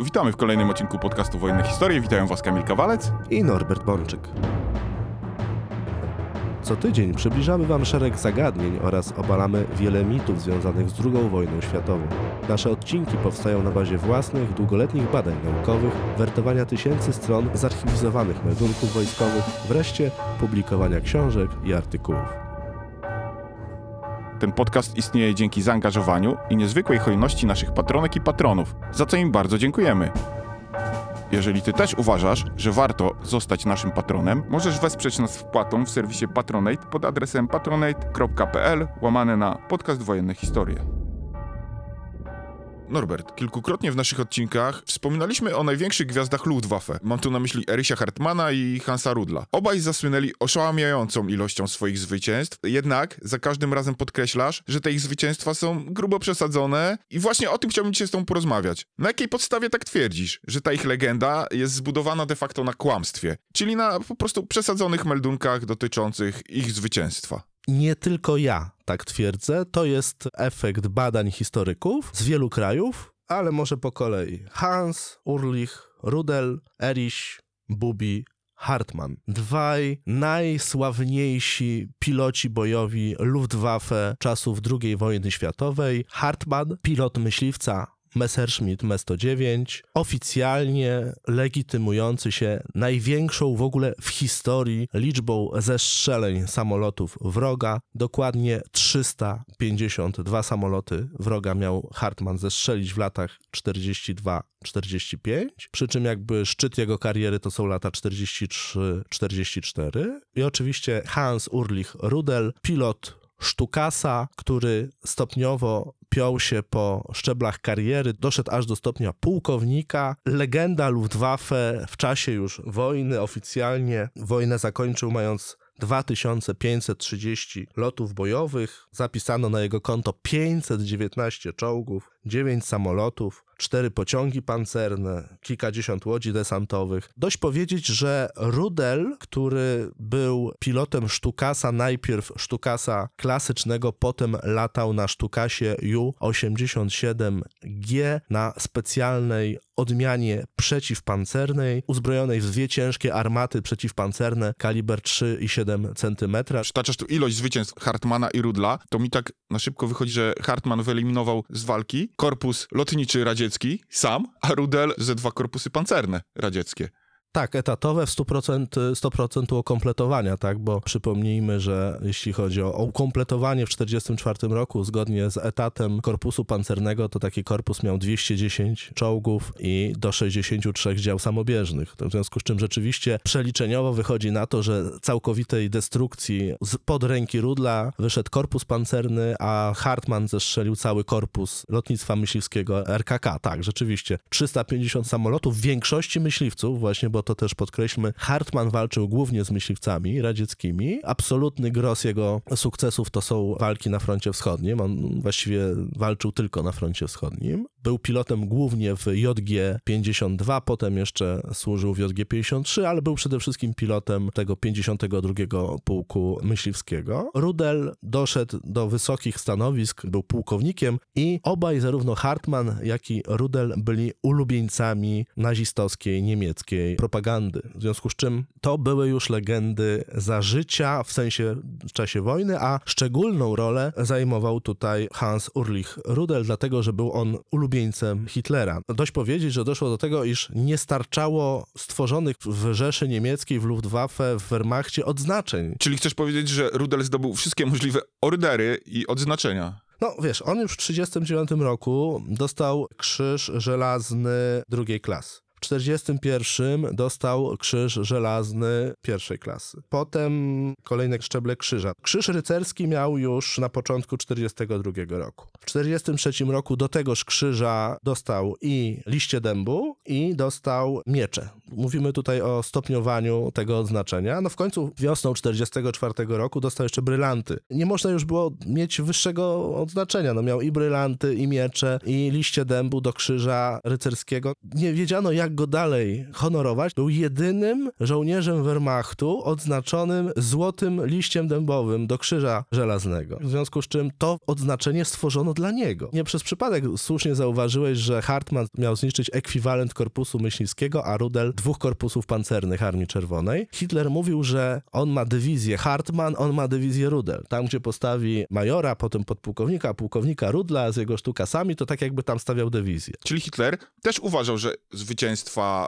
Witamy w kolejnym odcinku podcastu Wojenne Historie. Witają Was Kamil Kawalec. i Norbert Bączyk. Co tydzień przybliżamy Wam szereg zagadnień oraz obalamy wiele mitów związanych z II wojną światową. Nasze odcinki powstają na bazie własnych, długoletnich badań naukowych, wertowania tysięcy stron zarchiwizowanych meldunków wojskowych, wreszcie publikowania książek i artykułów. Ten podcast istnieje dzięki zaangażowaniu i niezwykłej hojności naszych patronek i patronów, za co im bardzo dziękujemy. Jeżeli Ty też uważasz, że warto zostać naszym patronem, możesz wesprzeć nas wpłatą w serwisie Patronate pod adresem patronate.pl łamane na podcast Wojenne Historie. Norbert, kilkukrotnie w naszych odcinkach wspominaliśmy o największych gwiazdach Luftwaffe. Mam tu na myśli Erysia Hartmana i Hansa Rudla. Obaj zasłynęli oszałamiającą ilością swoich zwycięstw, jednak za każdym razem podkreślasz, że te ich zwycięstwa są grubo przesadzone i właśnie o tym chciałbym dzisiaj z tobą porozmawiać. Na jakiej podstawie tak twierdzisz, że ta ich legenda jest zbudowana de facto na kłamstwie, czyli na po prostu przesadzonych meldunkach dotyczących ich zwycięstwa? Nie tylko ja tak twierdzę, to jest efekt badań historyków z wielu krajów, ale może po kolei. Hans, Urlich, Rudel, Erich, Bubi, Hartmann. Dwaj najsławniejsi piloci bojowi Luftwaffe czasów II wojny światowej. Hartmann, pilot myśliwca Messerschmitt Me-109, oficjalnie legitymujący się największą w ogóle w historii liczbą zestrzeleń samolotów wroga. Dokładnie 352 samoloty wroga miał Hartmann zestrzelić w latach 42-45, przy czym jakby szczyt jego kariery to są lata 43-44. I oczywiście Hans Urlich Rudel, pilot Sztukasa, który stopniowo piął się po szczeblach kariery, doszedł aż do stopnia pułkownika. Legenda Luftwaffe w czasie już wojny oficjalnie wojnę zakończył mając 2530 lotów bojowych. Zapisano na jego konto 519 czołgów, 9 samolotów, 4 pociągi pancerne, kilkadziesiąt łodzi desantowych. Dość powiedzieć, że Rudel, który był pilotem Sztukasa, najpierw Sztukasa klasycznego, potem latał na Sztukasie Ju-87G na specjalnej odmianie przeciwpancernej, uzbrojonej w dwie ciężkie armaty przeciwpancerne kaliber 3,7 cm. Przytaczasz tu ilość zwycięstw Hartmana i Rudla, to mi tak na szybko wychodzi, że Hartman wyeliminował z walki korpus lotniczy radziecki sam, a Rudel ze dwa korpusy pancerne radzieckie. Tak, etatowe w 100%, 100% ukompletowania, tak, bo przypomnijmy, że jeśli chodzi o ukompletowanie w 1944 roku, zgodnie z etatem korpusu pancernego, to taki korpus miał 210 czołgów i do 63 dział samobieżnych. W związku z czym rzeczywiście przeliczeniowo wychodzi na to, że całkowitej destrukcji pod ręki Rudla wyszedł korpus pancerny, a Hartmann zestrzelił cały korpus lotnictwa myśliwskiego RKK. Tak, rzeczywiście. 350 samolotów, w większości myśliwców, właśnie, bo to też podkreślmy, Hartmann walczył głównie z myśliwcami radzieckimi. Absolutny gros jego sukcesów to są walki na froncie wschodnim. On właściwie walczył tylko na froncie wschodnim. Był pilotem głównie w JG-52, potem jeszcze służył w JG-53, ale był przede wszystkim pilotem tego 52 pułku myśliwskiego. Rudel doszedł do wysokich stanowisk, był pułkownikiem i obaj, zarówno Hartmann, jak i Rudel byli ulubieńcami nazistowskiej, niemieckiej propagandy. W związku z czym to były już legendy za życia, w sensie w czasie wojny, a szczególną rolę zajmował tutaj Hans Urlich Rudel, dlatego że był on ulubieńcem Hitlera. Dość powiedzieć, że doszło do tego, iż nie starczało stworzonych w Rzeszy Niemieckiej, w Luftwaffe, w Wehrmachcie odznaczeń. Czyli chcesz powiedzieć, że Rudel zdobył wszystkie możliwe ordery i odznaczenia? No wiesz, on już w 1939 roku dostał krzyż żelazny drugiej klasy. W 1941 dostał krzyż żelazny pierwszej klasy. Potem kolejne szczeble krzyża. Krzyż rycerski miał już na początku 1942 roku. W 1943 roku do tegoż krzyża dostał i liście dębu i dostał miecze. Mówimy tutaj o stopniowaniu tego odznaczenia. No w końcu wiosną 1944 roku dostał jeszcze brylanty. Nie można już było mieć wyższego odznaczenia. No miał i brylanty, i miecze, i liście dębu do krzyża rycerskiego. Nie wiedziano jak go dalej honorować, był jedynym żołnierzem Wehrmachtu odznaczonym złotym liściem dębowym do Krzyża Żelaznego. W związku z czym to odznaczenie stworzono dla niego. Nie przez przypadek słusznie zauważyłeś, że Hartmann miał zniszczyć ekwiwalent korpusu myśliwskiego, a Rudel dwóch korpusów pancernych Armii Czerwonej. Hitler mówił, że on ma dywizję Hartmann, on ma dywizję Rudel. Tam, gdzie postawi majora, potem podpułkownika, pułkownika Rudla z jego sztukasami, to tak jakby tam stawiał dywizję. Czyli Hitler też uważał, że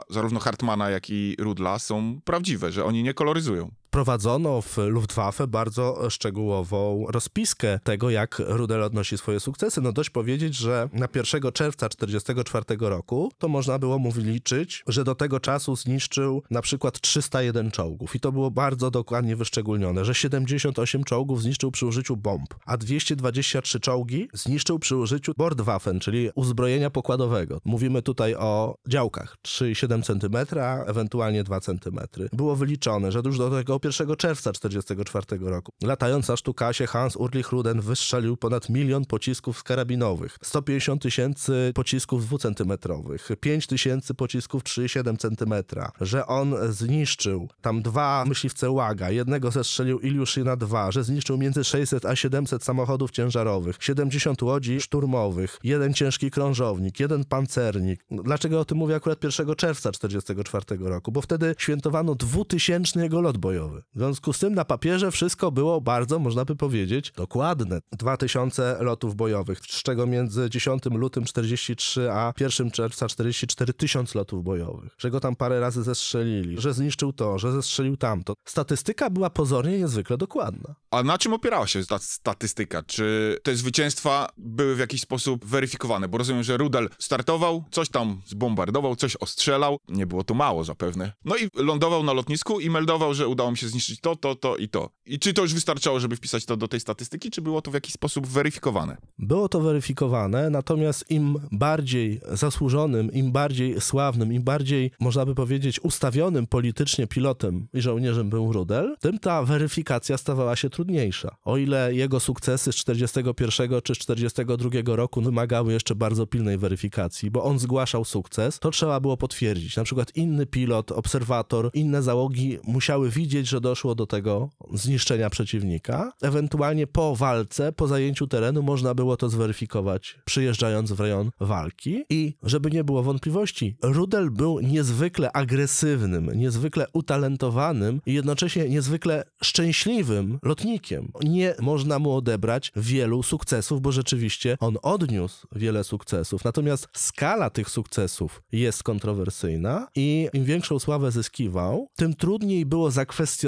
zarówno Hartmana, jak i Rudla są prawdziwe, że oni nie koloryzują. Prowadzono w Luftwaffe bardzo szczegółową rozpiskę tego, jak Rudel odnosi swoje sukcesy. No dość powiedzieć, że na 1 czerwca 1944 roku to można było mu liczyć, że do tego czasu zniszczył na przykład 301 czołgów. I to było bardzo dokładnie wyszczególnione, że 78 czołgów zniszczył przy użyciu bomb, a 223 czołgi zniszczył przy użyciu Bordwaffen, czyli uzbrojenia pokładowego. Mówimy tutaj o działkach 3,7 cm, ewentualnie 2 cm. Było wyliczone, że już do tego 1 czerwca 1944 roku latająca sztukasie Hans Ulrich Ruden wystrzelił ponad milion pocisków karabinowych, 150 tysięcy pocisków dwucentymetrowych, 5 tysięcy pocisków 3,7 cm, że on zniszczył tam dwa myśliwce Łaga, jednego zestrzelił Iliuszyna 2, że zniszczył między 600 a 700 samochodów ciężarowych, 70 łodzi szturmowych, jeden ciężki krążownik, jeden pancernik. Dlaczego o tym mówię akurat 1 czerwca 1944 roku? Bo wtedy świętowano 2000 jego lot bojowy. W związku z tym na papierze wszystko było bardzo, można by powiedzieć, dokładne. 2000 lotów bojowych, z czego między 10 lutym 43 a 1 czerwca 44 tysiąc lotów bojowych, że go tam parę razy zestrzelili, że zniszczył to, że zestrzelił tamto. Statystyka była pozornie niezwykle dokładna. A na czym opierała się ta statystyka? Czy te zwycięstwa były w jakiś sposób weryfikowane? Bo rozumiem, że Rudel startował, coś tam zbombardował, coś ostrzelał. Nie było to mało zapewne. No i lądował na lotnisku i meldował, że udało mi się zniszczyć to, to, to i to. I czy to już wystarczało, żeby wpisać to do tej statystyki, czy było to w jakiś sposób weryfikowane? Było to weryfikowane, natomiast im bardziej zasłużonym, im bardziej sławnym, im bardziej, można by powiedzieć, ustawionym politycznie pilotem i żołnierzem był Rudel, tym ta weryfikacja stawała się trudniejsza. O ile jego sukcesy z 41 czy 42 roku wymagały jeszcze bardzo pilnej weryfikacji, bo on zgłaszał sukces, to trzeba było potwierdzić. Na przykład inny pilot, obserwator, inne załogi musiały widzieć, że doszło do tego zniszczenia przeciwnika. Ewentualnie po walce, po zajęciu terenu można było to zweryfikować, przyjeżdżając w rejon walki. I żeby nie było wątpliwości, Rudel był niezwykle agresywnym, niezwykle utalentowanym i jednocześnie niezwykle szczęśliwym lotnikiem. Nie można mu odebrać wielu sukcesów, bo rzeczywiście on odniósł wiele sukcesów. Natomiast skala tych sukcesów jest kontrowersyjna i im większą sławę zyskiwał, tym trudniej było zakwestionować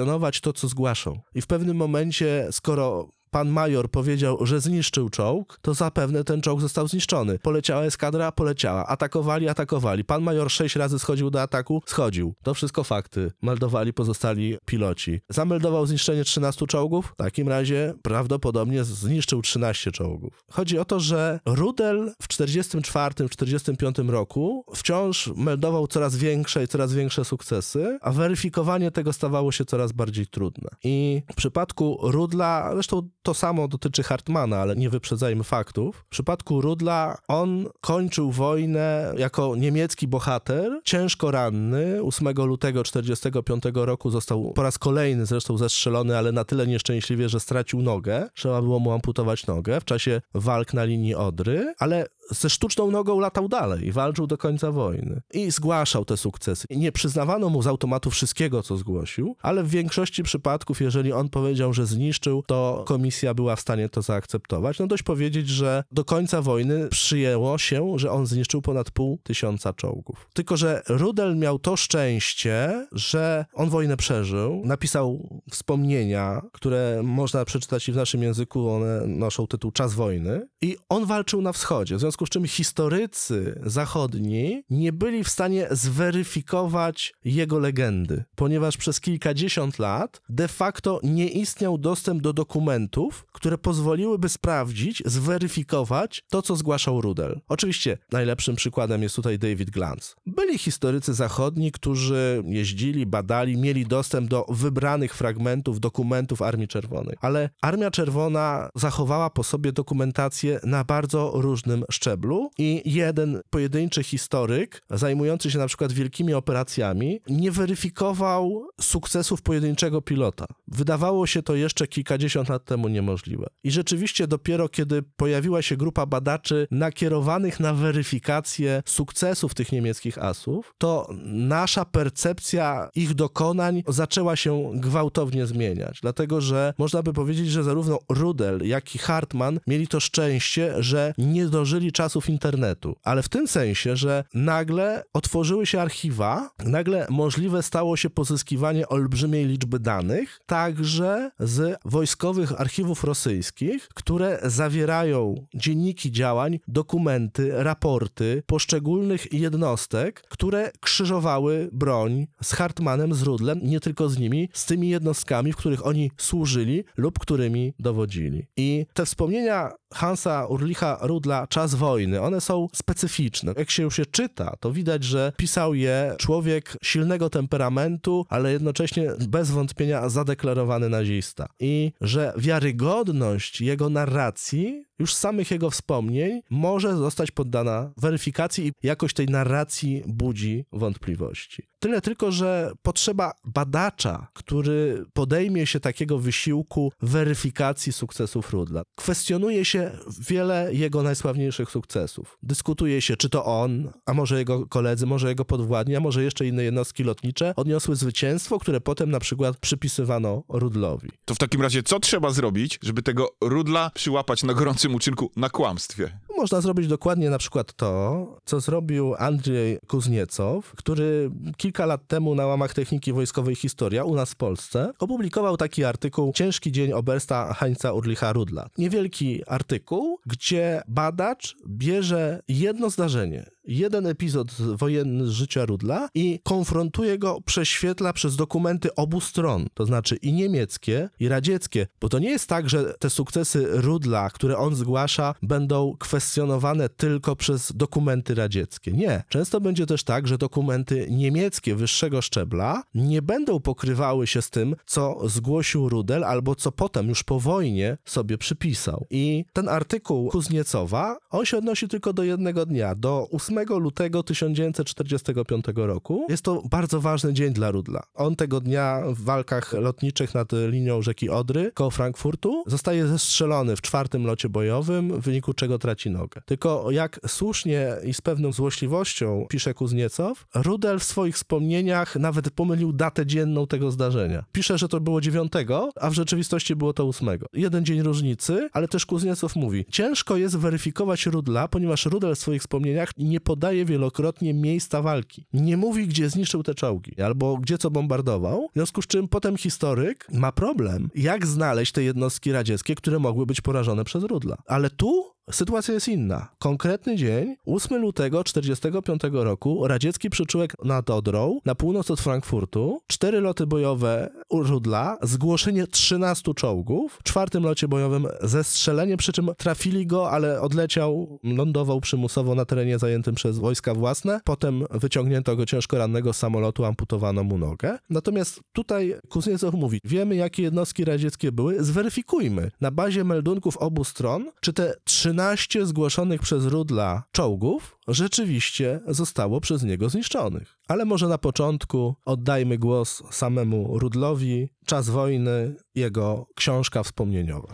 to, co zgłaszał. I w pewnym momencie, skoro pan major powiedział, że zniszczył czołg, to zapewne ten czołg został zniszczony. Poleciała eskadra, poleciała. Atakowali, atakowali. Pan major sześć razy schodził do ataku, schodził. To wszystko fakty. Meldowali pozostali piloci. Zameldował zniszczenie 13 czołgów? W takim razie prawdopodobnie zniszczył 13 czołgów. Chodzi o to, że Rudel w 44, 45 roku wciąż meldował coraz większe i coraz większe sukcesy, a weryfikowanie tego stawało się coraz bardziej trudne. I w przypadku Rudla, zresztą to samo dotyczy Hartmana, ale nie wyprzedzajmy faktów. W przypadku Rudla on kończył wojnę jako niemiecki bohater, ciężko ranny. 8 lutego 1945 roku został po raz kolejny zresztą zestrzelony, ale na tyle nieszczęśliwie, że stracił nogę. Trzeba było mu amputować nogę w czasie walk na linii Odry, ale ze sztuczną nogą latał dalej walczył do końca wojny. I zgłaszał te sukcesy. Nie przyznawano mu z automatu wszystkiego, co zgłosił, ale w większości przypadków, jeżeli on powiedział, że zniszczył, to komisja była w stanie to zaakceptować. No dość powiedzieć, że do końca wojny przyjęło się, że on zniszczył ponad pół tysiąca czołgów. Tylko, że Rudel miał to szczęście, że on wojnę przeżył, napisał wspomnienia, które można przeczytać i w naszym języku, one noszą tytuł Czas wojny i on walczył na wschodzie, w związku z czym historycy zachodni nie byli w stanie zweryfikować jego legendy, ponieważ przez kilkadziesiąt lat de facto nie istniał dostęp do dokumentów, które pozwoliłyby sprawdzić, zweryfikować to, co zgłaszał Rudel. Oczywiście najlepszym przykładem jest tutaj David Glantz. Byli historycy zachodni, którzy jeździli, badali, mieli dostęp do wybranych fragmentów dokumentów Armii Czerwonej, ale Armia Czerwona zachowała po sobie dokumentację na bardzo różnym szczeblu szczeblu i jeden pojedynczy historyk zajmujący się na przykład wielkimi operacjami nie weryfikował sukcesów pojedynczego pilota. Wydawało się to jeszcze kilkadziesiąt lat temu niemożliwe. I rzeczywiście dopiero kiedy pojawiła się grupa badaczy nakierowanych na weryfikację sukcesów tych niemieckich asów, to nasza percepcja ich dokonań zaczęła się gwałtownie zmieniać. Dlatego, że można by powiedzieć, że zarówno Rudel, jak i Hartmann mieli to szczęście, że nie dożyli czasów internetu. Ale w tym sensie, że nagle otworzyły się archiwa, nagle możliwe stało się pozyskiwanie olbrzymiej liczby danych, także z wojskowych archiwów rosyjskich, które zawierają dzienniki działań, dokumenty, raporty poszczególnych jednostek, które krzyżowały broń z Hartmanem, z Rudlem, nie tylko z nimi, z tymi jednostkami, w których oni służyli lub którymi dowodzili. I te wspomnienia Hansa Urlicha Rudla Czas wojny, one są specyficzne. Jak się już je czyta, to widać, że pisał je człowiek silnego temperamentu, ale jednocześnie bez wątpienia zadeklarowany nazista. I że wiarygodność jego narracji już samych jego wspomnień może zostać poddana weryfikacji i jakość tej narracji budzi wątpliwości. Tyle tylko, że potrzeba badacza, który podejmie się takiego wysiłku weryfikacji sukcesów Rudla. Kwestionuje się wiele jego najsławniejszych sukcesów. Dyskutuje się, czy to on, a może jego koledzy, może jego podwładni, a może jeszcze inne jednostki lotnicze odniosły zwycięstwo, które potem na przykład przypisywano Rudlowi. To w takim razie co trzeba zrobić, żeby tego Rudla przyłapać na gorącym uczynku na kłamstwie? Można zrobić dokładnie na przykład to, co zrobił Andrzej Kuzniecow, który kilka lat temu na łamach techniki wojskowej Historia u nas w Polsce opublikował taki artykuł Ciężki dzień obersta Hańca Urlicha Rudla. Niewielki artykuł, gdzie badacz bierze jedno zdarzenie, jeden epizod wojenny z życia Rudla i konfrontuje go, prześwietla przez dokumenty obu stron, to znaczy i niemieckie, i radzieckie, bo to nie jest tak, że te sukcesy Rudla, które on zgłasza, będą kwestionowane tylko przez dokumenty radzieckie. Nie. Często będzie też tak, że dokumenty niemieckie wyższego szczebla nie będą pokrywały się z tym, co zgłosił Rudel, albo co potem już po wojnie sobie przypisał. I ten artykuł Kuzniecowa, on się odnosi tylko do jednego dnia, do 8 lutego 1945 roku. Jest to bardzo ważny dzień dla Rudla. On tego dnia w walkach lotniczych nad linią rzeki Odry koło Frankfurtu zostaje zestrzelony w czwartym locie bojowym, w wyniku czego traci nogę. Tylko jak słusznie i z pewną złośliwością pisze Kuzniecow, Rudel w swoich wspomnieniach nawet pomylił datę dzienną tego zdarzenia. Pisze, że to było 9, a w rzeczywistości było to 8. Jeden dzień różnicy, ale też Kuzniecow mówi, ciężko jest weryfikować Rudla, ponieważ Rudel w swoich wspomnieniach nie podaje wielokrotnie miejsca walki. Nie mówi, gdzie zniszczył te czołgi, albo gdzie co bombardował, w związku z czym potem historyk ma problem, jak znaleźć te jednostki radzieckie, które mogły być porażone przez Rudla. Ale tu Sytuacja jest inna. Konkretny dzień, 8 lutego 1945 roku, radziecki przyczółek nad Odrą, na północ od Frankfurtu, cztery loty bojowe Rudla, zgłoszenie 13 czołgów, w czwartym locie bojowym zestrzelenie, przy czym trafili go, ale odleciał, lądował przymusowo na terenie zajętym przez wojska własne, potem wyciągnięto go ciężko rannego z samolotu, amputowano mu nogę. Natomiast tutaj Kuzniecow mówi, wiemy jakie jednostki radzieckie były, zweryfikujmy na bazie meldunków obu stron, czy te 13 zgłoszonych przez Rudla czołgów rzeczywiście zostało przez niego zniszczonych. Ale może na początku oddajmy głos samemu Rudlowi, czas wojny, jego książka wspomnieniowa.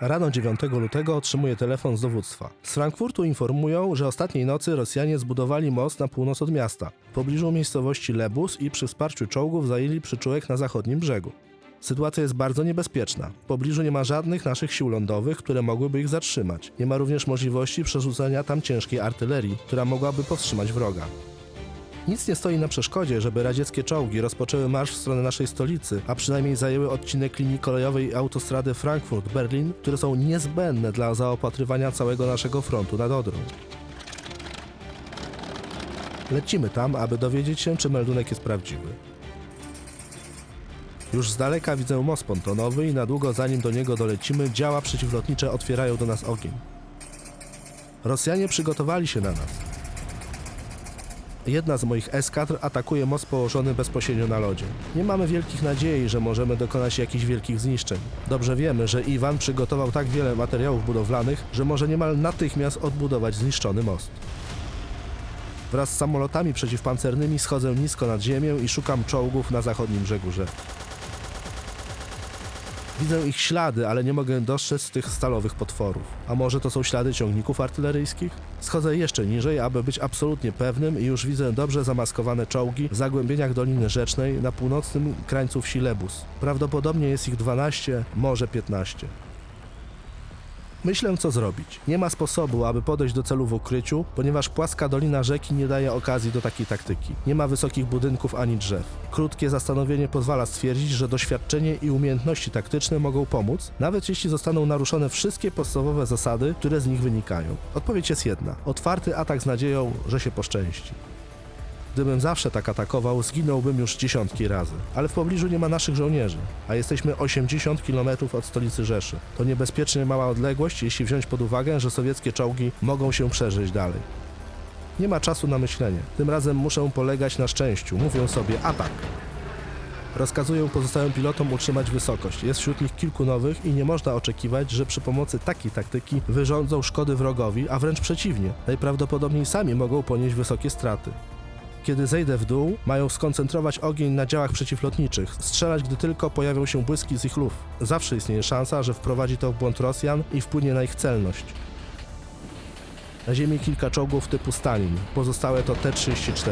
Rano 9 lutego otrzymuje telefon z dowództwa. Z Frankfurtu informują, że ostatniej nocy Rosjanie zbudowali most na północ od miasta, w pobliżu miejscowości Lebus i przy wsparciu czołgów zajęli przyczółek na zachodnim brzegu. Sytuacja jest bardzo niebezpieczna. W pobliżu nie ma żadnych naszych sił lądowych, które mogłyby ich zatrzymać. Nie ma również możliwości przerzucenia tam ciężkiej artylerii, która mogłaby powstrzymać wroga. Nic nie stoi na przeszkodzie, żeby radzieckie czołgi rozpoczęły marsz w stronę naszej stolicy, a przynajmniej zajęły odcinek linii kolejowej autostrady Frankfurt-Berlin, które są niezbędne dla zaopatrywania całego naszego frontu nad Odrą. Lecimy tam, aby dowiedzieć się, czy meldunek jest prawdziwy. Już z daleka widzę most pontonowy i na długo zanim do niego dolecimy, działa przeciwlotnicze otwierają do nas ogień. Rosjanie przygotowali się na nas. jedna z moich eskadr atakuje most położony bezpośrednio na lodzie. Nie mamy wielkich nadziei, że możemy dokonać jakichś wielkich zniszczeń. Dobrze wiemy, że Iwan przygotował tak wiele materiałów budowlanych, że może niemal natychmiast odbudować zniszczony most. Wraz z samolotami przeciwpancernymi schodzę nisko nad ziemię i szukam czołgów na zachodnim brzegu rzeki. Widzę ich ślady, ale nie mogę dostrzec tych stalowych potworów. A może to są ślady ciągników artyleryjskich? Schodzę jeszcze niżej, aby być absolutnie pewnym i już widzę dobrze zamaskowane czołgi w zagłębieniach Doliny Rzecznej na północnym krańcu wsi Lebus. Prawdopodobnie jest ich 12, może 15. Myślę, co zrobić. Nie ma sposobu, aby podejść do celu w ukryciu, ponieważ płaska dolina rzeki nie daje okazji do takiej taktyki. Nie ma wysokich budynków ani drzew. Krótkie zastanowienie pozwala stwierdzić, że doświadczenie i umiejętności taktyczne mogą pomóc, nawet jeśli zostaną naruszone wszystkie podstawowe zasady, które z nich wynikają. Odpowiedź jest jedna. Otwarty atak z nadzieją, że się poszczęści. Gdybym zawsze tak atakował, zginąłbym już dziesiątki razy. Ale w pobliżu nie ma naszych żołnierzy, a jesteśmy 80 km od stolicy Rzeszy. To niebezpiecznie mała odległość, jeśli wziąć pod uwagę, że sowieckie czołgi mogą się przeżyć dalej. Nie ma czasu na myślenie. Tym razem muszę polegać na szczęściu. Mówię sobie atak. Rozkazuję pozostałym pilotom utrzymać wysokość. Jest wśród nich kilku nowych i nie można oczekiwać, że przy pomocy takiej taktyki wyrządzą szkody wrogowi, a wręcz przeciwnie. Najprawdopodobniej sami mogą ponieść wysokie straty. Kiedy zejdę w dół, mają skoncentrować ogień na działach przeciwlotniczych, strzelać gdy tylko pojawią się błyski z ich luf. Zawsze istnieje szansa, że wprowadzi to w błąd Rosjan i wpłynie na ich celność. Na ziemi kilka czołgów typu Stalin, pozostałe to T-34.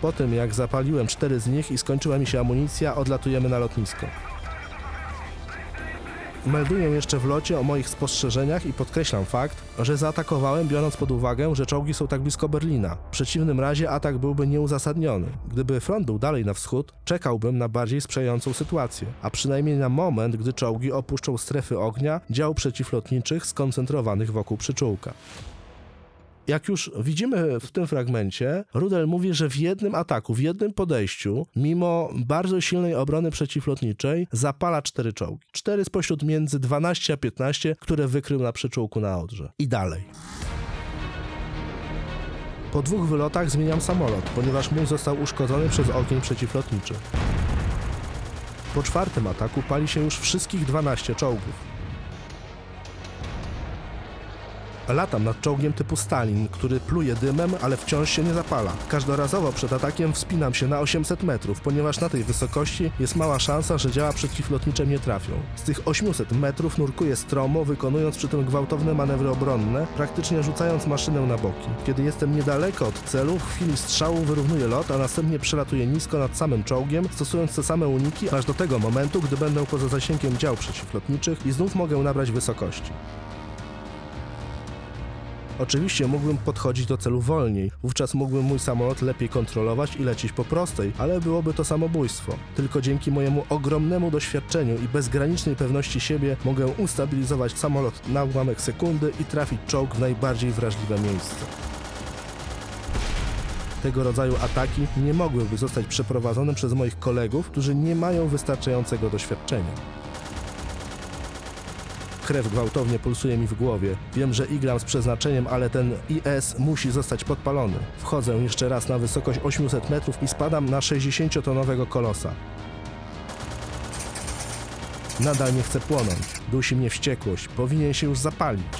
Po tym jak zapaliłem cztery z nich i skończyła mi się amunicja, odlatujemy na lotnisko. Melduję jeszcze w locie o moich spostrzeżeniach i podkreślam fakt, że zaatakowałem biorąc pod uwagę, że czołgi są tak blisko Berlina. W przeciwnym razie atak byłby nieuzasadniony. Gdyby front był dalej na wschód, czekałbym na bardziej sprzyjającą sytuację, a przynajmniej na moment, gdy czołgi opuszczą strefy ognia dział przeciwlotniczych skoncentrowanych wokół przyczółka. Jak już widzimy w tym fragmencie, Rudel mówi, że w jednym ataku, w jednym podejściu, mimo bardzo silnej obrony przeciwlotniczej, zapala cztery czołgi. Cztery spośród między 12 a 15, które wykrył na przyczółku na Odrze. I dalej. Po dwóch wylotach zmieniam samolot, ponieważ mój został uszkodzony przez ogień przeciwlotniczy. Po czwartym ataku pali się już wszystkich 12 czołgów. Latam nad czołgiem typu Stalin, który pluje dymem, ale wciąż się nie zapala. Każdorazowo przed atakiem wspinam się na 800 metrów, ponieważ na tej wysokości jest mała szansa, że działa przeciwlotnicze mnie trafią. Z tych 800 metrów nurkuję stromo, wykonując przy tym gwałtowne manewry obronne, praktycznie rzucając maszynę na boki. Kiedy jestem niedaleko od celu, w chwili strzału wyrównuję lot, a następnie przelatuję nisko nad samym czołgiem, stosując te same uniki, aż do tego momentu, gdy będę poza zasięgiem dział przeciwlotniczych i znów mogę nabrać wysokości. Oczywiście mógłbym podchodzić do celu wolniej, wówczas mógłbym mój samolot lepiej kontrolować i lecieć po prostej, ale byłoby to samobójstwo. Tylko dzięki mojemu ogromnemu doświadczeniu i bezgranicznej pewności siebie mogę ustabilizować samolot na ułamek sekundy i trafić czołg w najbardziej wrażliwe miejsce. Tego rodzaju ataki nie mogłyby zostać przeprowadzone przez moich kolegów, którzy nie mają wystarczającego doświadczenia. Krew gwałtownie pulsuje mi w głowie. Wiem, że igram z przeznaczeniem, ale ten IS musi zostać podpalony. Wchodzę jeszcze raz na wysokość 800 metrów i spadam na 60-tonowego kolosa. Nadal nie chcę płonąć. Dusi mnie wściekłość. Powinien się już zapalić.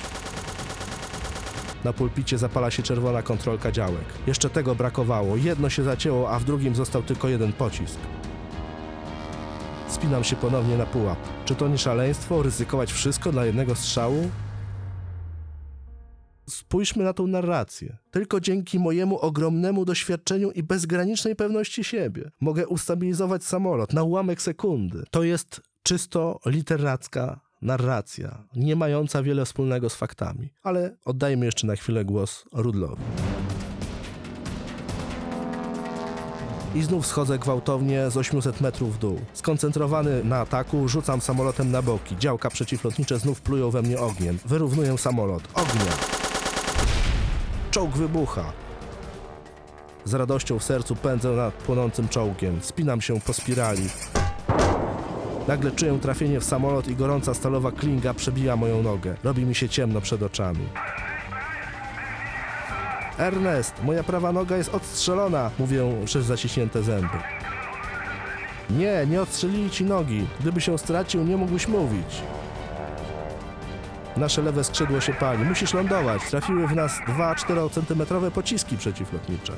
Na pulpicie zapala się czerwona kontrolka działek. Jeszcze tego brakowało. Jedno się zacięło, a w drugim został tylko jeden pocisk. Spinam się ponownie na pułap. Czy to nie szaleństwo ryzykować wszystko dla jednego strzału? Spójrzmy na tą narrację. Tylko dzięki mojemu ogromnemu doświadczeniu i bezgranicznej pewności siebie mogę ustabilizować samolot na ułamek sekundy. To jest czysto literacka narracja, nie mająca wiele wspólnego z faktami. Ale oddajmy jeszcze na chwilę głos Rudlowi. I znów schodzę gwałtownie z 800 metrów w dół. Skoncentrowany na ataku, rzucam samolotem na boki. Działka przeciwlotnicze znów plują we mnie ogniem. Wyrównuję samolot. Ognia! Czołg wybucha. Z radością w sercu pędzę nad płonącym czołgiem. Spinam się po spirali. Nagle czuję trafienie w samolot i gorąca stalowa klinga przebija moją nogę. Robi mi się ciemno przed oczami. Ernest, moja prawa noga jest odstrzelona, mówią przez zaciśnięte zęby. Nie, nie odstrzelili ci nogi. Gdyby się stracił, nie mógłbyś mówić. Nasze lewe skrzydło się pali. Musisz lądować. Trafiły w nas 2-4 cm pociski przeciwlotnicze.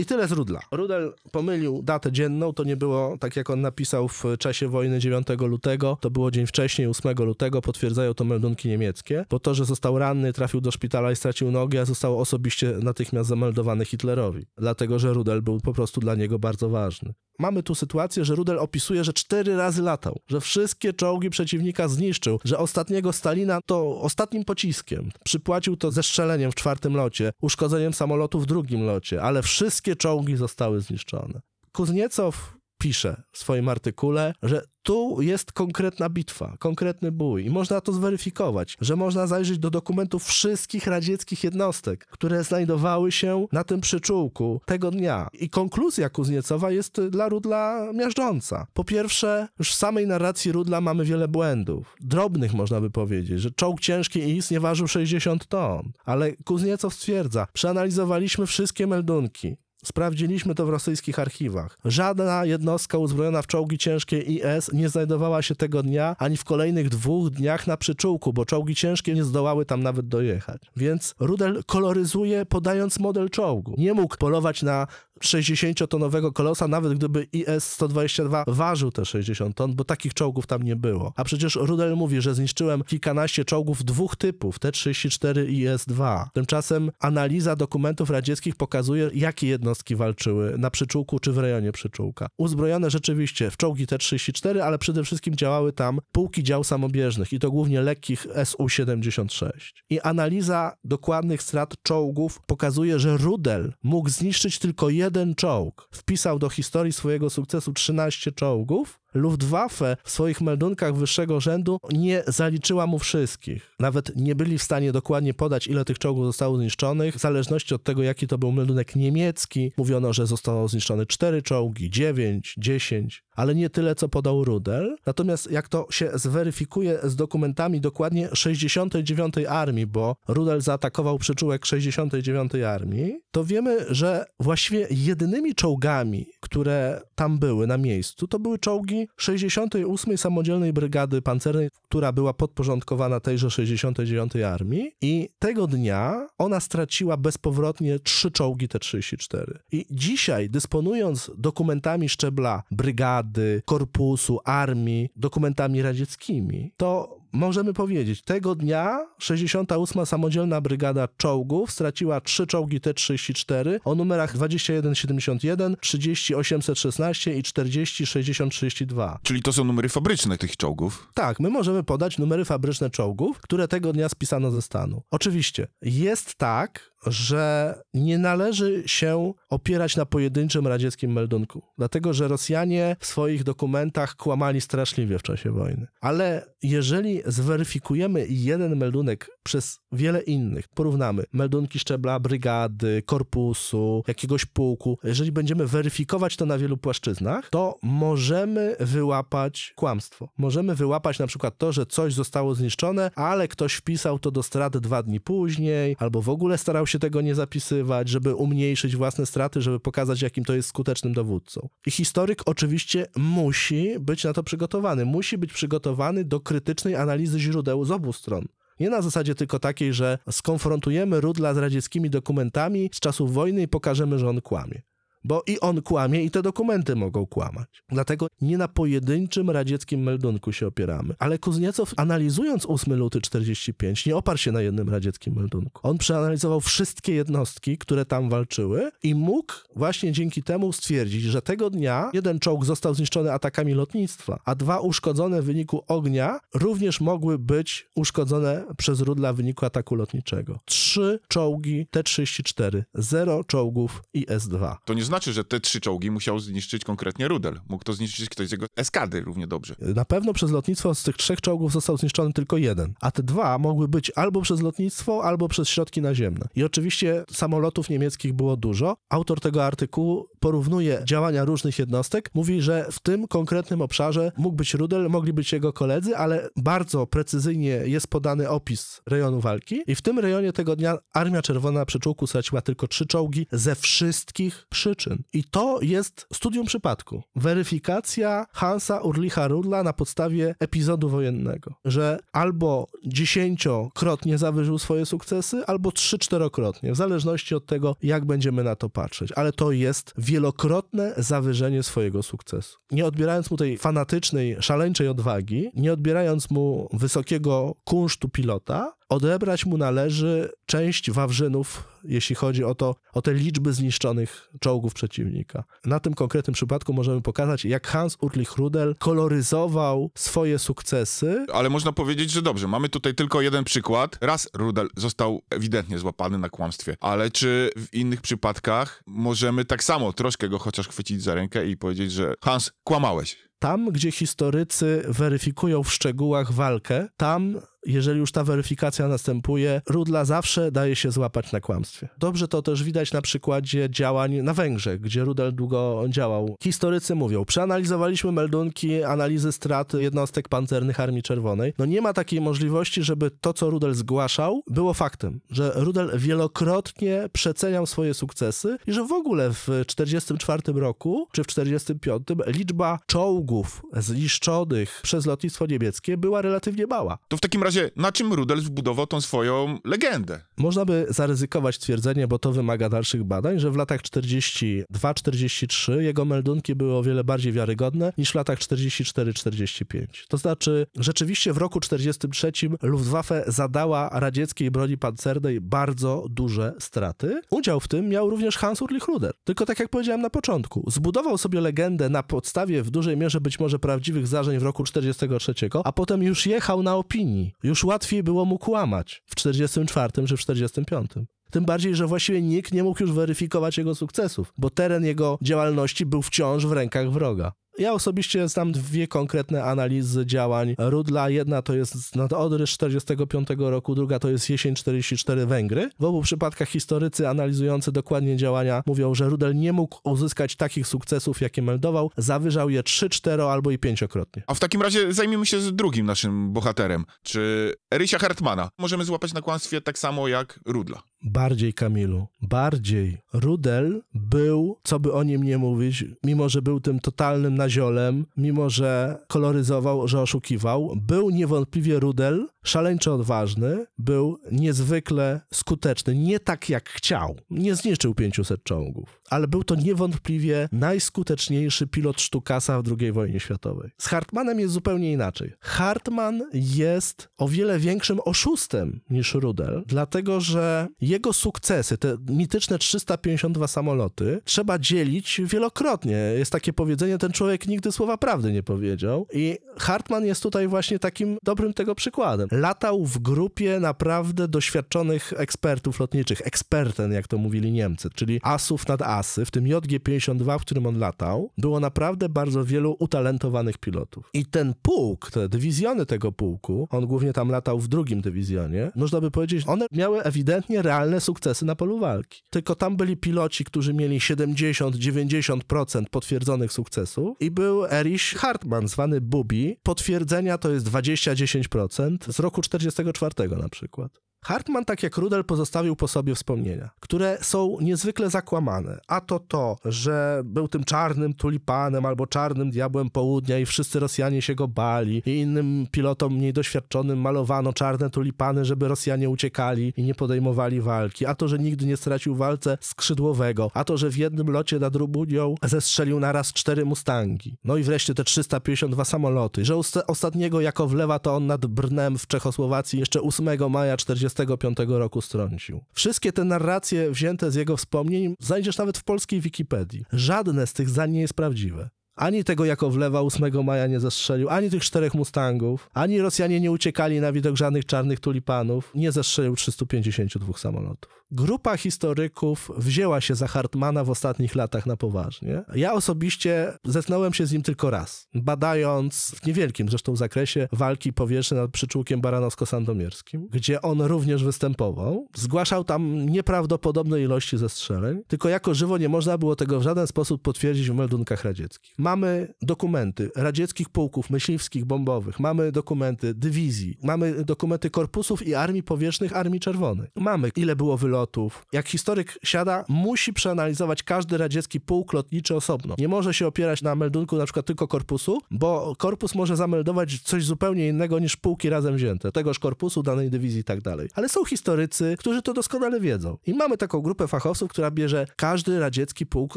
I tyle z Rudla. Rudel pomylił datę dzienną, to nie było tak jak on napisał w czasie wojny 9 lutego, to było dzień wcześniej, 8 lutego, potwierdzają to meldunki niemieckie, bo to, że został ranny, trafił do szpitala i stracił nogę, zostało osobiście natychmiast zameldowane Hitlerowi, dlatego że Rudel był po prostu dla niego bardzo ważny. Mamy tu sytuację, że Rudel opisuje, że cztery razy latał, że wszystkie czołgi przeciwnika zniszczył, że ostatniego Stalina to ostatnim pociskiem. Przypłacił to zestrzeleniem w czwartym locie, uszkodzeniem samolotu w drugim locie, ale wszystkie czołgi zostały zniszczone. Kuzniecow pisze w swoim artykule, że tu jest konkretna bitwa, konkretny bój i można to zweryfikować, że można zajrzeć do dokumentów wszystkich radzieckich jednostek, które znajdowały się na tym przyczółku tego dnia. I konkluzja Kuzniecowa jest dla Rudla miażdżąca. Po pierwsze, już w samej narracji Rudla mamy wiele błędów. Drobnych można by powiedzieć, że czołg ciężki IS nie ważył 60 ton. Ale Kuzniecow stwierdza, przeanalizowaliśmy wszystkie meldunki. Sprawdziliśmy to w rosyjskich archiwach. Żadna jednostka uzbrojona w czołgi ciężkie IS nie znajdowała się tego dnia ani w kolejnych dwóch dniach na przyczółku, bo czołgi ciężkie nie zdołały tam nawet dojechać. Więc Rudel koloryzuje podając model czołgu. Nie mógł polować na 60-tonowego kolosa, nawet gdyby IS-122 ważył te 60 ton, bo takich czołgów tam nie było. A przecież Rudel mówi, że zniszczyłem kilkanaście czołgów dwóch typów, T-34 i IS-2. Tymczasem analiza dokumentów radzieckich pokazuje, jakie jednostki walczyły na przyczółku czy w rejonie przyczółka. Uzbrojone rzeczywiście w czołgi T-34, ale przede wszystkim działały tam pułki dział samobieżnych i to głównie lekkich Su-76. I analiza dokładnych strat czołgów pokazuje, że Rudel mógł zniszczyć tylko jeden czołg. Wpisał do historii swojego sukcesu 13 czołgów, Luftwaffe w swoich meldunkach wyższego rzędu nie zaliczyła mu wszystkich. Nawet nie byli w stanie dokładnie podać, ile tych czołgów zostało zniszczonych. W zależności od tego, jaki to był meldunek niemiecki, mówiono, że zostało zniszczone 4 czołgi, 9, 10, ale nie tyle, co podał Rudel. Natomiast jak to się zweryfikuje z dokumentami dokładnie 69 Armii, bo Rudel zaatakował przyczółek 69 Armii, to wiemy, że właściwie jedynymi czołgami, które tam były na miejscu, to były czołgi 68 Samodzielnej Brygady Pancernej, która była podporządkowana tejże 69 Armii i tego dnia ona straciła bezpowrotnie trzy czołgi T-34. I dzisiaj, dysponując dokumentami szczebla brygady, korpusu, armii, dokumentami radzieckimi, to możemy powiedzieć, tego dnia 68 Samodzielna Brygada Czołgów straciła trzy czołgi T-34 o numerach 2171, 30816 i 406032. Czyli to są numery fabryczne tych czołgów. Tak, my możemy podać numery fabryczne czołgów, które tego dnia spisano ze stanu. Oczywiście, jest tak, że nie należy się opierać na pojedynczym radzieckim meldunku, dlatego że Rosjanie w swoich dokumentach kłamali straszliwie w czasie wojny. Ale jeżeli zweryfikujemy jeden meldunek przez wiele innych, porównamy meldunki szczebla brygady, korpusu, jakiegoś pułku, jeżeli będziemy weryfikować to na wielu płaszczyznach, to możemy wyłapać kłamstwo. Możemy wyłapać na przykład to, że coś zostało zniszczone, ale ktoś wpisał to do strat dwa dni później, albo w ogóle starał się tego nie zapisywać, żeby umniejszyć własne straty, żeby pokazać, jakim to jest skutecznym dowódcą. I historyk oczywiście musi być na to przygotowany. Musi być przygotowany do krytycznej analizy źródeł z obu stron. Nie na zasadzie tylko takiej, że skonfrontujemy Rudla z radzieckimi dokumentami z czasów wojny i pokażemy, że on kłamie. Bo i on kłamie, i te dokumenty mogą kłamać. Dlatego nie na pojedynczym radzieckim meldunku się opieramy. Ale Kuzniecow, analizując 8 luty 45, nie oparł się na jednym radzieckim meldunku. On przeanalizował wszystkie jednostki, które tam walczyły i mógł właśnie dzięki temu stwierdzić, że tego dnia jeden czołg został zniszczony atakami lotnictwa, a dwa uszkodzone w wyniku ognia również mogły być uszkodzone przez Rudla w wyniku ataku lotniczego. Trzy czołgi T-34, zero czołgów IS-2. To nie znaczy, że te trzy czołgi musiał zniszczyć konkretnie Rudel. Mógł to zniszczyć ktoś z jego eskady równie dobrze. Na pewno przez lotnictwo z tych trzech czołgów został zniszczony tylko jeden, a te dwa mogły być albo przez lotnictwo, albo przez środki naziemne. I oczywiście samolotów niemieckich było dużo. Autor tego artykułu porównuje działania różnych jednostek, mówi, że w tym konkretnym obszarze mógł być Rudel, mogli być jego koledzy, ale bardzo precyzyjnie jest podany opis rejonu walki i w tym rejonie tego dnia Armia Czerwona przy czołgu straciła tylko trzy czołgi ze wszystkich przyczyn. I to jest studium przypadku. Weryfikacja Hansa Urlicha Rudla na podstawie epizodu wojennego, że albo dziesięciokrotnie zawyżył swoje sukcesy, albo trzy-czterokrotnie, w zależności od tego, jak będziemy na to patrzeć. Ale to jest wielokrotne zawyżenie swojego sukcesu. Nie odbierając mu tej fanatycznej, szaleńczej odwagi, nie odbierając mu wysokiego kunsztu pilota, odebrać mu należy część wawrzynów, jeśli chodzi o to, o te liczby zniszczonych czołgów przeciwnika. Na tym konkretnym przypadku możemy pokazać, jak Hans Ulrich Rudel koloryzował swoje sukcesy. Ale można powiedzieć, że dobrze, mamy tutaj tylko jeden przykład. Raz Rudel został ewidentnie złapany na kłamstwie, ale czy w innych przypadkach możemy tak samo troszkę go chociaż chwycić za rękę i powiedzieć, że Hans, kłamałeś. Tam, gdzie historycy weryfikują w szczegółach walkę, tam jeżeli już ta weryfikacja następuje, Rudla zawsze daje się złapać na kłamstwie. Dobrze to też widać na przykładzie działań na Węgrzech, gdzie Rudel długo działał. Historycy mówią, przeanalizowaliśmy meldunki analizy strat jednostek pancernych Armii Czerwonej. No nie ma takiej możliwości, żeby to, co Rudel zgłaszał, było faktem, że Rudel wielokrotnie przeceniał swoje sukcesy i że w ogóle w 1944 roku czy w 1945 liczba czołgów zniszczonych przez lotnictwo niemieckie była relatywnie mała. To w takim razie na czym Rudel zbudował tą swoją legendę? Można by zaryzykować twierdzenie, bo to wymaga dalszych badań, że w latach 42-43 jego meldunki były o wiele bardziej wiarygodne niż w latach 44-45. To znaczy, rzeczywiście w roku 43 Luftwaffe zadała radzieckiej broni pancernej bardzo duże straty. Udział w tym miał również Hans Ulrich Ruder. Tylko tak jak powiedziałem na początku, zbudował sobie legendę na podstawie w dużej mierze być może prawdziwych zdarzeń w roku 43, a potem już jechał na opinii. Już łatwiej było mu kłamać w 44 czy w 45. Tym bardziej, że właściwie nikt nie mógł już weryfikować jego sukcesów, bo teren jego działalności był wciąż w rękach wroga. Ja osobiście znam dwie konkretne analizy działań Rudla. Jedna to jest nad Odry z 45 roku, druga to jest jesień 44 Węgry. W obu przypadkach historycy analizujący dokładnie działania mówią, że Rudel nie mógł uzyskać takich sukcesów, jakie meldował. Zawyżał je 3, 4 albo i pięciokrotnie. A w takim razie zajmijmy się z drugim naszym bohaterem, czy Erysia Hartmana. Możemy złapać na kłamstwie tak samo jak Rudla. Bardziej, Kamilu, bardziej. Rudel był, co by o nim nie mówić, mimo że był tym totalnym naziolem, mimo że koloryzował, że oszukiwał, był niewątpliwie Rudel, szaleńczo odważny, był niezwykle skuteczny, nie tak jak chciał. Nie zniszczył 500 czołgów, ale był to niewątpliwie najskuteczniejszy pilot Sztukasa w II wojnie światowej. Z Hartmanem jest zupełnie inaczej. Hartman jest o wiele większym oszustem niż Rudel, dlatego że jego sukcesy, te mityczne 352 samoloty, trzeba dzielić wielokrotnie. Jest takie powiedzenie, ten człowiek nigdy słowa prawdy nie powiedział i Hartman jest tutaj właśnie takim dobrym tego przykładem. Latał w grupie naprawdę doświadczonych ekspertów lotniczych, eksperten, jak to mówili Niemcy, czyli asów nad asy, w tym JG-52, w którym on latał, było naprawdę bardzo wielu utalentowanych pilotów. I ten pułk, te dywizjony tego pułku, on głównie tam latał w drugim dywizjonie, można by powiedzieć, one miały ewidentnie realne sukcesy na polu walki. Tylko tam byli piloci, którzy mieli 70-90% potwierdzonych sukcesów i był Erich Hartmann, zwany Bubi. Potwierdzenia to jest 20-10% z roku 44 na przykład. Hartman, tak jak Rudel, pozostawił po sobie wspomnienia, które są niezwykle zakłamane. A to to, że był tym czarnym tulipanem albo czarnym diabłem południa i wszyscy Rosjanie się go bali i innym pilotom mniej doświadczonym malowano czarne tulipany, żeby Rosjanie uciekali i nie podejmowali walki. A to, że nigdy nie stracił walce skrzydłowego. A to, że w jednym locie nad Rumunią zestrzelił naraz cztery Mustangi. No i wreszcie te 352 samoloty. Że osta- ostatniego jako wlewa to on nad Brnem w Czechosłowacji jeszcze 8 maja 40 1945 roku strącił. Wszystkie te narracje wzięte z jego wspomnień znajdziesz nawet w polskiej Wikipedii. Żadne z tych zdań nie jest prawdziwe. Ani tego Jakowlewa 8 maja nie zestrzelił, ani tych czterech Mustangów, ani Rosjanie nie uciekali na widok żadnych czarnych tulipanów, nie zestrzelił 352 samolotów. Grupa historyków wzięła się za Hartmana w ostatnich latach na poważnie. Ja osobiście zetknąłem się z nim tylko raz, badając w niewielkim zresztą zakresie walki powietrznej nad przyczółkiem baranowsko-sandomierskim, gdzie on również występował. Zgłaszał tam nieprawdopodobne ilości zestrzeleń, tylko jako żywo nie można było tego w żaden sposób potwierdzić w meldunkach radzieckich. Mamy dokumenty radzieckich pułków myśliwskich, bombowych, mamy dokumenty dywizji, mamy dokumenty korpusów i armii powietrznych Armii Czerwonej. Mamy ile było wylotów. Jak historyk siada, musi przeanalizować każdy radziecki pułk lotniczy osobno. Nie może się opierać na meldunku na przykład tylko korpusu, bo korpus może zameldować coś zupełnie innego niż pułki razem wzięte, tegoż korpusu, danej dywizji i tak dalej. Ale są historycy, którzy to doskonale wiedzą. I mamy taką grupę fachowców, która bierze każdy radziecki pułk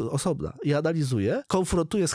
osobna i analizuje, konfrontuje z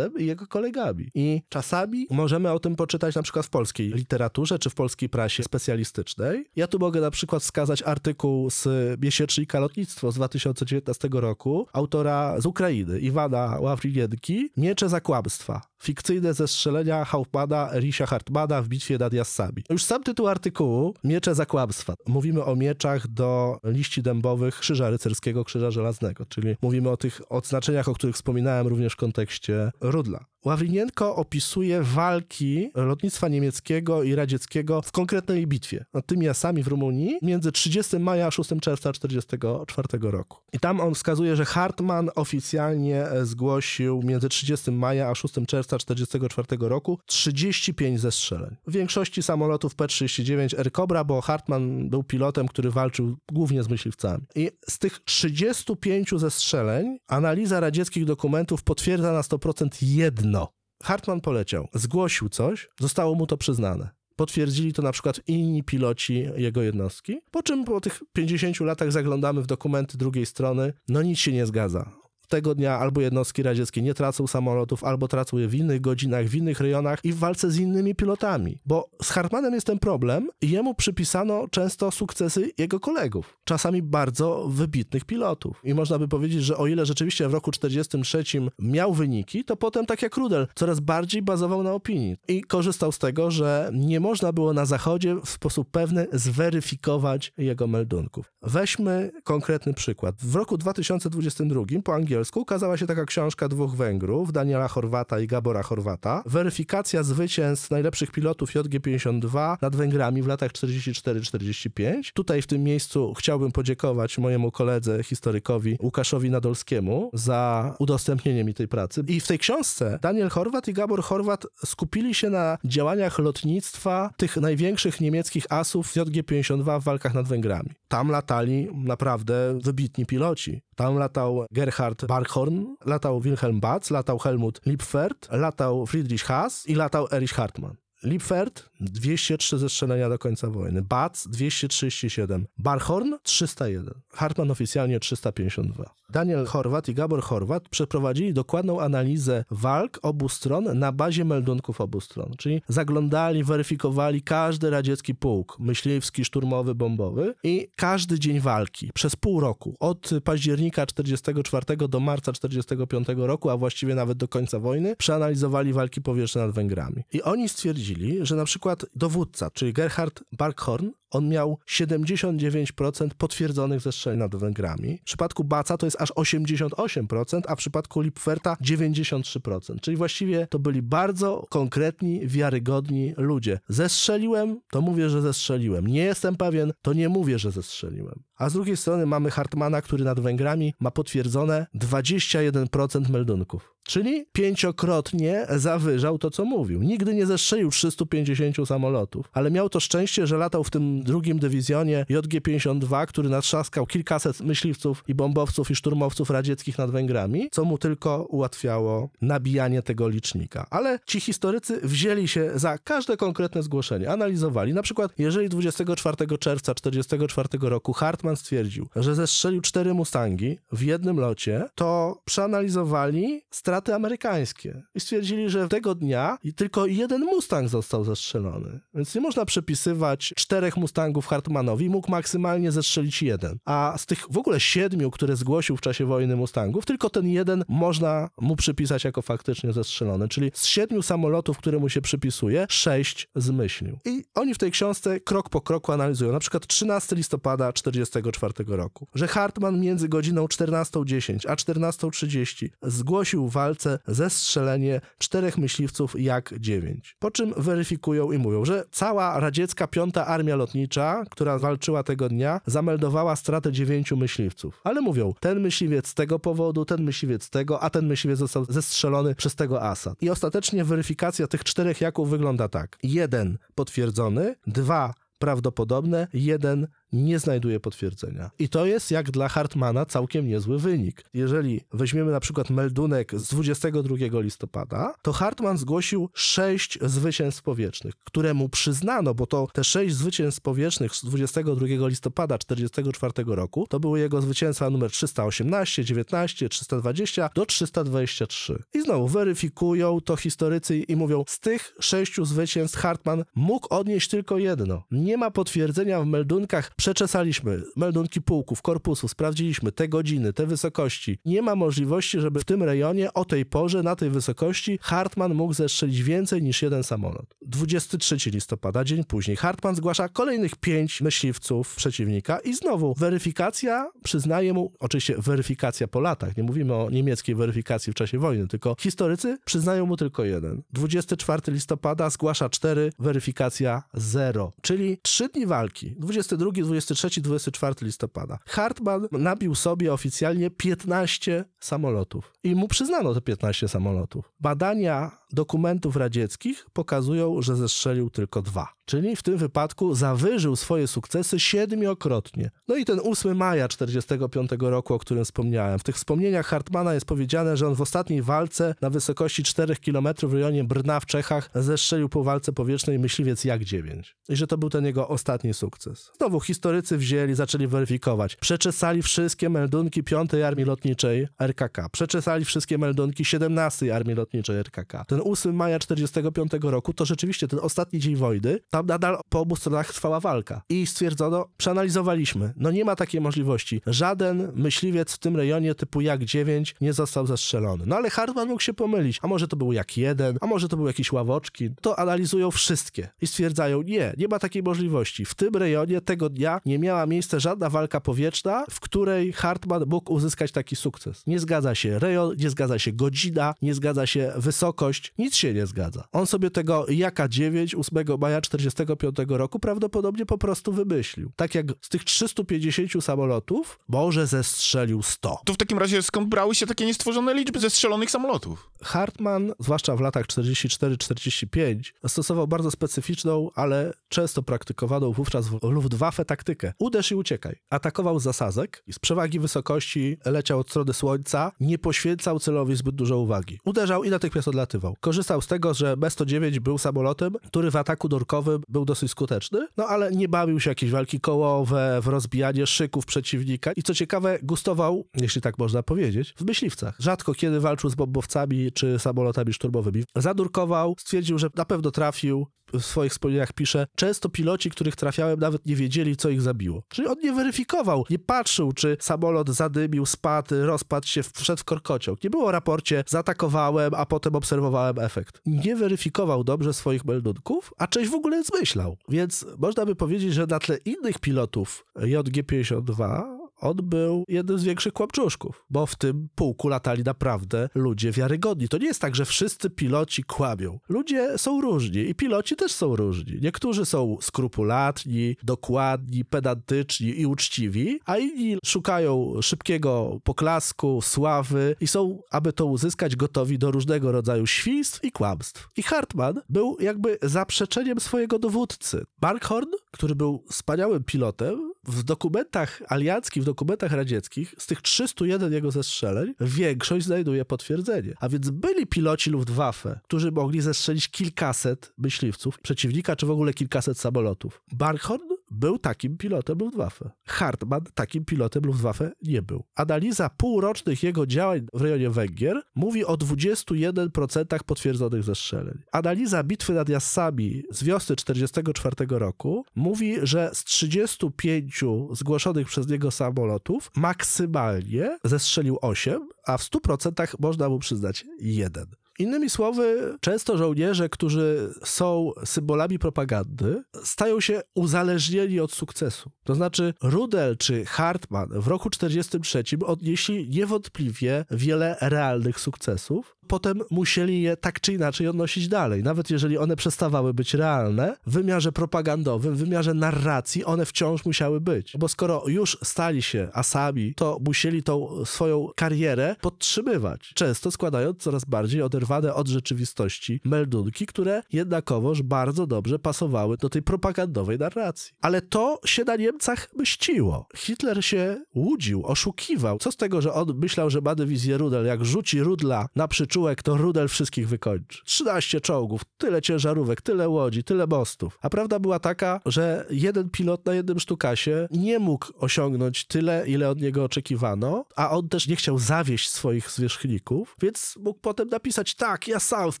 I jego kolegami. I czasami możemy o tym poczytać na przykład w polskiej literaturze czy w polskiej prasie specjalistycznej. Ja tu mogę na przykład wskazać artykuł z miesięcznika Lotnictwo z 2019 roku autora z Ukrainy, Iwana Ławrinienki, Miecze zakłamstwa. Fikcyjne zestrzelenia Hauptmana Erisia Hartmana w bitwie nad Jassami. Już sam tytuł artykułu Miecze zakłamstwa. Mówimy o mieczach do liści dębowych Krzyża Rycerskiego, Krzyża Żelaznego, czyli mówimy o tych odznaczeniach, o których wspominałem również w kontekście Rudla. Ławrinienko opisuje walki lotnictwa niemieckiego i radzieckiego w konkretnej bitwie nad tymi jasami w Rumunii między 30 maja a 6 czerwca 1944 roku. I tam on wskazuje, że Hartmann oficjalnie zgłosił między 30 maja a 6 czerwca 1944 roku 35 zestrzeleń. W większości samolotów P-39 Air Cobra, bo Hartmann był pilotem, który walczył głównie z myśliwcami. I z tych 35 zestrzeleń analiza radzieckich dokumentów potwierdza na 100% jedno. Hartmann poleciał, zgłosił coś, zostało mu to przyznane. Potwierdzili to na przykład inni piloci jego jednostki, po czym po tych 50 latach zaglądamy w dokumenty drugiej strony, no nic się nie zgadza. Tego dnia albo jednostki radzieckie nie tracą samolotów, albo tracą je w innych godzinach, w innych rejonach i w walce z innymi pilotami. Bo z Hartmanem jest ten problem i jemu przypisano często sukcesy jego kolegów, czasami bardzo wybitnych pilotów. I można by powiedzieć, że o ile rzeczywiście w roku 43 miał wyniki, to potem tak jak Rudel, coraz bardziej bazował na opinii i korzystał z tego, że nie można było na zachodzie w sposób pewny zweryfikować jego meldunków. Weźmy konkretny przykład. W roku 2022 po angielsku ukazała się taka książka dwóch Węgrów, Daniela Chorwata i Gabora Chorwata. Weryfikacja zwycięstw najlepszych pilotów JG-52 nad Węgrami w latach 44-45. Tutaj w tym miejscu chciałbym podziękować mojemu koledze, historykowi Łukaszowi Nadolskiemu za udostępnienie mi tej pracy. I w tej książce Daniel Chorwat i Gabor Chorwat skupili się na działaniach lotnictwa tych największych niemieckich asów JG-52 w walkach nad Węgrami. Tam latali naprawdę wybitni piloci. Tam latał Gerhard Barkhorn, latał Wilhelm Batz, latał Helmut Liebfert, latał Friedrich Haas i latał Erich Hartmann. Liebfert 203 zestrzelenia do końca wojny, Batz 237, Barkhorn 301, Hartmann oficjalnie 352. Daniel Chorwat i Gabor Chorwat przeprowadzili dokładną analizę walk obu stron na bazie meldunków obu stron, czyli zaglądali, weryfikowali każdy radziecki pułk, myśliwski, szturmowy, bombowy i każdy dzień walki. Przez pół roku, od października 44 do marca 45 roku, a właściwie nawet do końca wojny, przeanalizowali walki powietrzne nad Węgrami. I oni stwierdzili, że na przykład dowódca, czyli Gerhard Barkhorn, on miał 79% potwierdzonych zestrzeleń nad Węgrami. W przypadku Baca to jest aż 88%, a w przypadku Lipferta 93%. Czyli właściwie to byli bardzo konkretni, wiarygodni ludzie. Zestrzeliłem, to mówię, że zestrzeliłem. Nie jestem pewien, to nie mówię, że zestrzeliłem. A z drugiej strony mamy Hartmana, który nad Węgrami ma potwierdzone 21% meldunków. Czyli pięciokrotnie zawyżał to, co mówił. Nigdy nie zestrzelił 350 samolotów, ale miał to szczęście, że latał w tym drugim dywizjonie JG-52, który natrzaskał kilkaset myśliwców i bombowców i szturmowców radzieckich nad Węgrami, co mu tylko ułatwiało nabijanie tego licznika. Ale ci historycy wzięli się za każde konkretne zgłoszenie, analizowali. Na przykład, jeżeli 24 czerwca 1944 roku Hartmann stwierdził, że zestrzelił cztery Mustangi w jednym locie, to przeanalizowali straty amerykańskie i stwierdzili, że tego dnia tylko jeden Mustang został zestrzelony. Więc nie można przypisywać czterech Mustangów Mustangów Hartmanowi mógł maksymalnie zestrzelić jeden. A z tych w ogóle siedmiu, które zgłosił w czasie wojny Mustangów, tylko ten jeden można mu przypisać jako faktycznie zestrzelony. Czyli z siedmiu samolotów, które mu się przypisuje, sześć zmyślił. I oni w tej książce krok po kroku analizują. Na przykład 13 listopada 1944 roku, że Hartman między godziną 14.10 a 14.30 zgłosił w walce zestrzelenie czterech myśliwców Jak-9. Po czym weryfikują i mówią, że cała radziecka piąta armia lotnicza, która walczyła tego dnia, zameldowała stratę dziewięciu myśliwców. Ale mówią, ten myśliwiec z tego powodu, ten myśliwiec tego, a ten myśliwiec został zestrzelony przez tego asa. I ostatecznie weryfikacja tych czterech jaków wygląda tak. Jeden potwierdzony, dwa prawdopodobne, jeden nie znajduje potwierdzenia. I to jest jak dla Hartmana całkiem niezły wynik. Jeżeli weźmiemy na przykład meldunek z 22 listopada, to Hartman zgłosił sześć zwycięstw powietrznych, które mu przyznano, bo to te sześć zwycięstw powietrznych z 22 listopada 1944 roku, to były jego zwycięstwa numer 318, 19, 320 do 323. I znowu weryfikują to historycy i mówią, z tych sześciu zwycięstw Hartman mógł odnieść tylko jedno. Nie ma potwierdzenia w meldunkach Przeczesaliśmy meldunki pułków, korpusu, sprawdziliśmy te godziny, te wysokości. Nie ma możliwości, żeby w tym rejonie o tej porze, na tej wysokości Hartman mógł zestrzelić więcej niż jeden samolot. 23 listopada, dzień później, Hartman zgłasza kolejnych pięć myśliwców przeciwnika i znowu weryfikacja przyznaje mu, oczywiście weryfikacja po latach, nie mówimy o niemieckiej weryfikacji w czasie wojny, tylko historycy przyznają mu tylko jeden. 24 listopada zgłasza cztery, weryfikacja zero, czyli trzy dni walki. 22, 23-24 listopada. Hartman nabił sobie oficjalnie 15 samolotów i mu przyznano te 15 samolotów. Badania dokumentów radzieckich pokazują, że zestrzelił tylko dwa. Czyli w tym wypadku zawyżył swoje sukcesy siedmiokrotnie. No i ten 8 maja 45 roku, o którym wspomniałem. W tych wspomnieniach Hartmana jest powiedziane, że on w ostatniej walce na wysokości 4 km w rejonie Brna w Czechach zestrzelił po walce powietrznej myśliwiec Jak-9. I że to był ten jego ostatni sukces. Znowu historycy wzięli, zaczęli weryfikować. Przeczesali wszystkie meldunki 5 Armii Lotniczej RKK. Przeczesali wszystkie meldunki 17 Armii Lotniczej RKK. Ten 8 maja 45 roku to rzeczywiście ten ostatni dzień wojny. Tam nadal po obu stronach trwała walka. I stwierdzono, przeanalizowaliśmy, no nie ma takiej możliwości. Żaden myśliwiec w tym rejonie typu Jak-9 nie został zastrzelony. No ale Hartman mógł się pomylić. A może to był Jak-1, a może to był jakiś Ławoczki. To analizują wszystkie i stwierdzają, nie, nie ma takiej możliwości. W tym rejonie tego dnia nie miała miejsca żadna walka powietrzna, w której Hartman mógł uzyskać taki sukces. Nie zgadza się rejon, nie zgadza się godzina, nie zgadza się wysokość, nic się nie zgadza. On sobie tego Jaka 9 8 maja 45 roku prawdopodobnie po prostu wymyślił. Tak jak z tych 350 samolotów może zestrzelił 100. To w takim razie skąd brały się takie niestworzone liczby zestrzelonych samolotów? Hartman, zwłaszcza w latach 44-45, stosował bardzo specyficzną, ale często praktykowaną wówczas w Luftwaffe taktykę. Uderz i uciekaj. Atakował z zasadzek i z przewagi wysokości leciał od strony słońca, nie poświęcał celowi zbyt dużo uwagi. Uderzał i natychmiast odlatywał. Korzystał z tego, że B-109 był samolotem, który w ataku dorkowym był dosyć skuteczny, no ale nie bawił się jakieś walki kołowe, w rozbijanie szyków przeciwnika i co ciekawe, gustował, jeśli tak można powiedzieć, w myśliwcach. Rzadko kiedy walczył z bombowcami czy samolotami szturmowymi. Zadurkował, stwierdził, że na pewno trafił, w swoich wspomnieniach pisze, często piloci, których trafiałem, nawet nie wiedzieli, co ich zabiło. Czyli on nie weryfikował, nie patrzył, czy samolot zadymił, spadł, rozpadł się, wszedł w korkociąg. Nie było raporcie, zaatakowałem, a potem obserwowałem efekt. Nie weryfikował dobrze swoich meldunków, a część w ogóle zmyślał. Więc można by powiedzieć, że na tle innych pilotów JG-52 on był jednym z większych kłamczuszków, bo w tym pułku latali naprawdę ludzie wiarygodni. To nie jest tak, że wszyscy piloci kłamią. Ludzie są różni i piloci też są różni. Niektórzy są skrupulatni, dokładni, pedantyczni i uczciwi, a inni szukają szybkiego poklasku, sławy i są, aby to uzyskać, gotowi do różnego rodzaju świństw i kłamstw. I Hartman był jakby zaprzeczeniem swojego dowódcy. Barkhorn, który był wspaniałym pilotem, w dokumentach alianckich, w dokumentach radzieckich, z tych 301 jego zestrzeleń, większość znajduje potwierdzenie. A więc byli piloci Luftwaffe, którzy mogli zestrzelić kilkaset myśliwców przeciwnika, czy w ogóle kilkaset samolotów. Barkhorn był takim pilotem Luftwaffe. Hartmann takim pilotem Luftwaffe nie był. Analiza półrocznych jego działań w rejonie Węgier mówi o 21% potwierdzonych zestrzeleń. Analiza bitwy nad Jassami z wiosny 1944 roku mówi, że z 35 zgłoszonych przez niego samolotów maksymalnie zestrzelił 8, a w 100% można mu przyznać jeden. Innymi słowy, często żołnierze, którzy są symbolami propagandy, stają się uzależnieni od sukcesu. To znaczy, Rudel czy Hartmann w roku 1943 odnieśli niewątpliwie wiele realnych sukcesów. Potem musieli je tak czy inaczej odnosić dalej. Nawet jeżeli one przestawały być realne, w wymiarze propagandowym, w wymiarze narracji, one wciąż musiały być. Bo skoro już stali się asami, to musieli tą swoją karierę podtrzymywać. Często składając coraz bardziej oderwane od rzeczywistości meldunki, które jednakowoż bardzo dobrze pasowały do tej propagandowej narracji. Ale to się na Niemcach mściło. Hitler się łudził, oszukiwał. Co z tego, że on myślał, że ma dywizję Rudel, jak rzuci Rudla na przyczółek, to Rudel wszystkich wykończy. 13 czołgów, tyle ciężarówek, tyle łodzi, tyle mostów. A prawda była taka, że jeden pilot na jednym sztukasie nie mógł osiągnąć tyle, ile od niego oczekiwano, a on też nie chciał zawieść swoich zwierzchników, więc mógł potem napisać, tak, ja sam w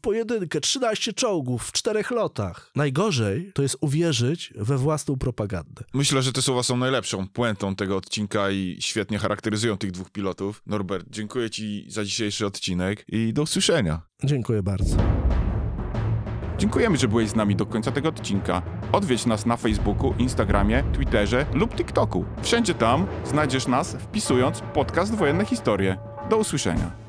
pojedynkę, 13 czołgów w czterech lotach. Najgorzej to jest uwierzyć we własną propagandę. Myślę, że te słowa są najlepszą puentą tego odcinka i świetnie charakteryzują tych dwóch pilotów. Norbert, dziękuję ci za dzisiejszy odcinek i do usłyszenia. Dziękuję bardzo. Dziękujemy, że byłeś z nami do końca tego odcinka. Odwiedź nas na Facebooku, Instagramie, Twitterze lub TikToku. Wszędzie tam znajdziesz nas wpisując podcast Wojenne Historie. Do usłyszenia.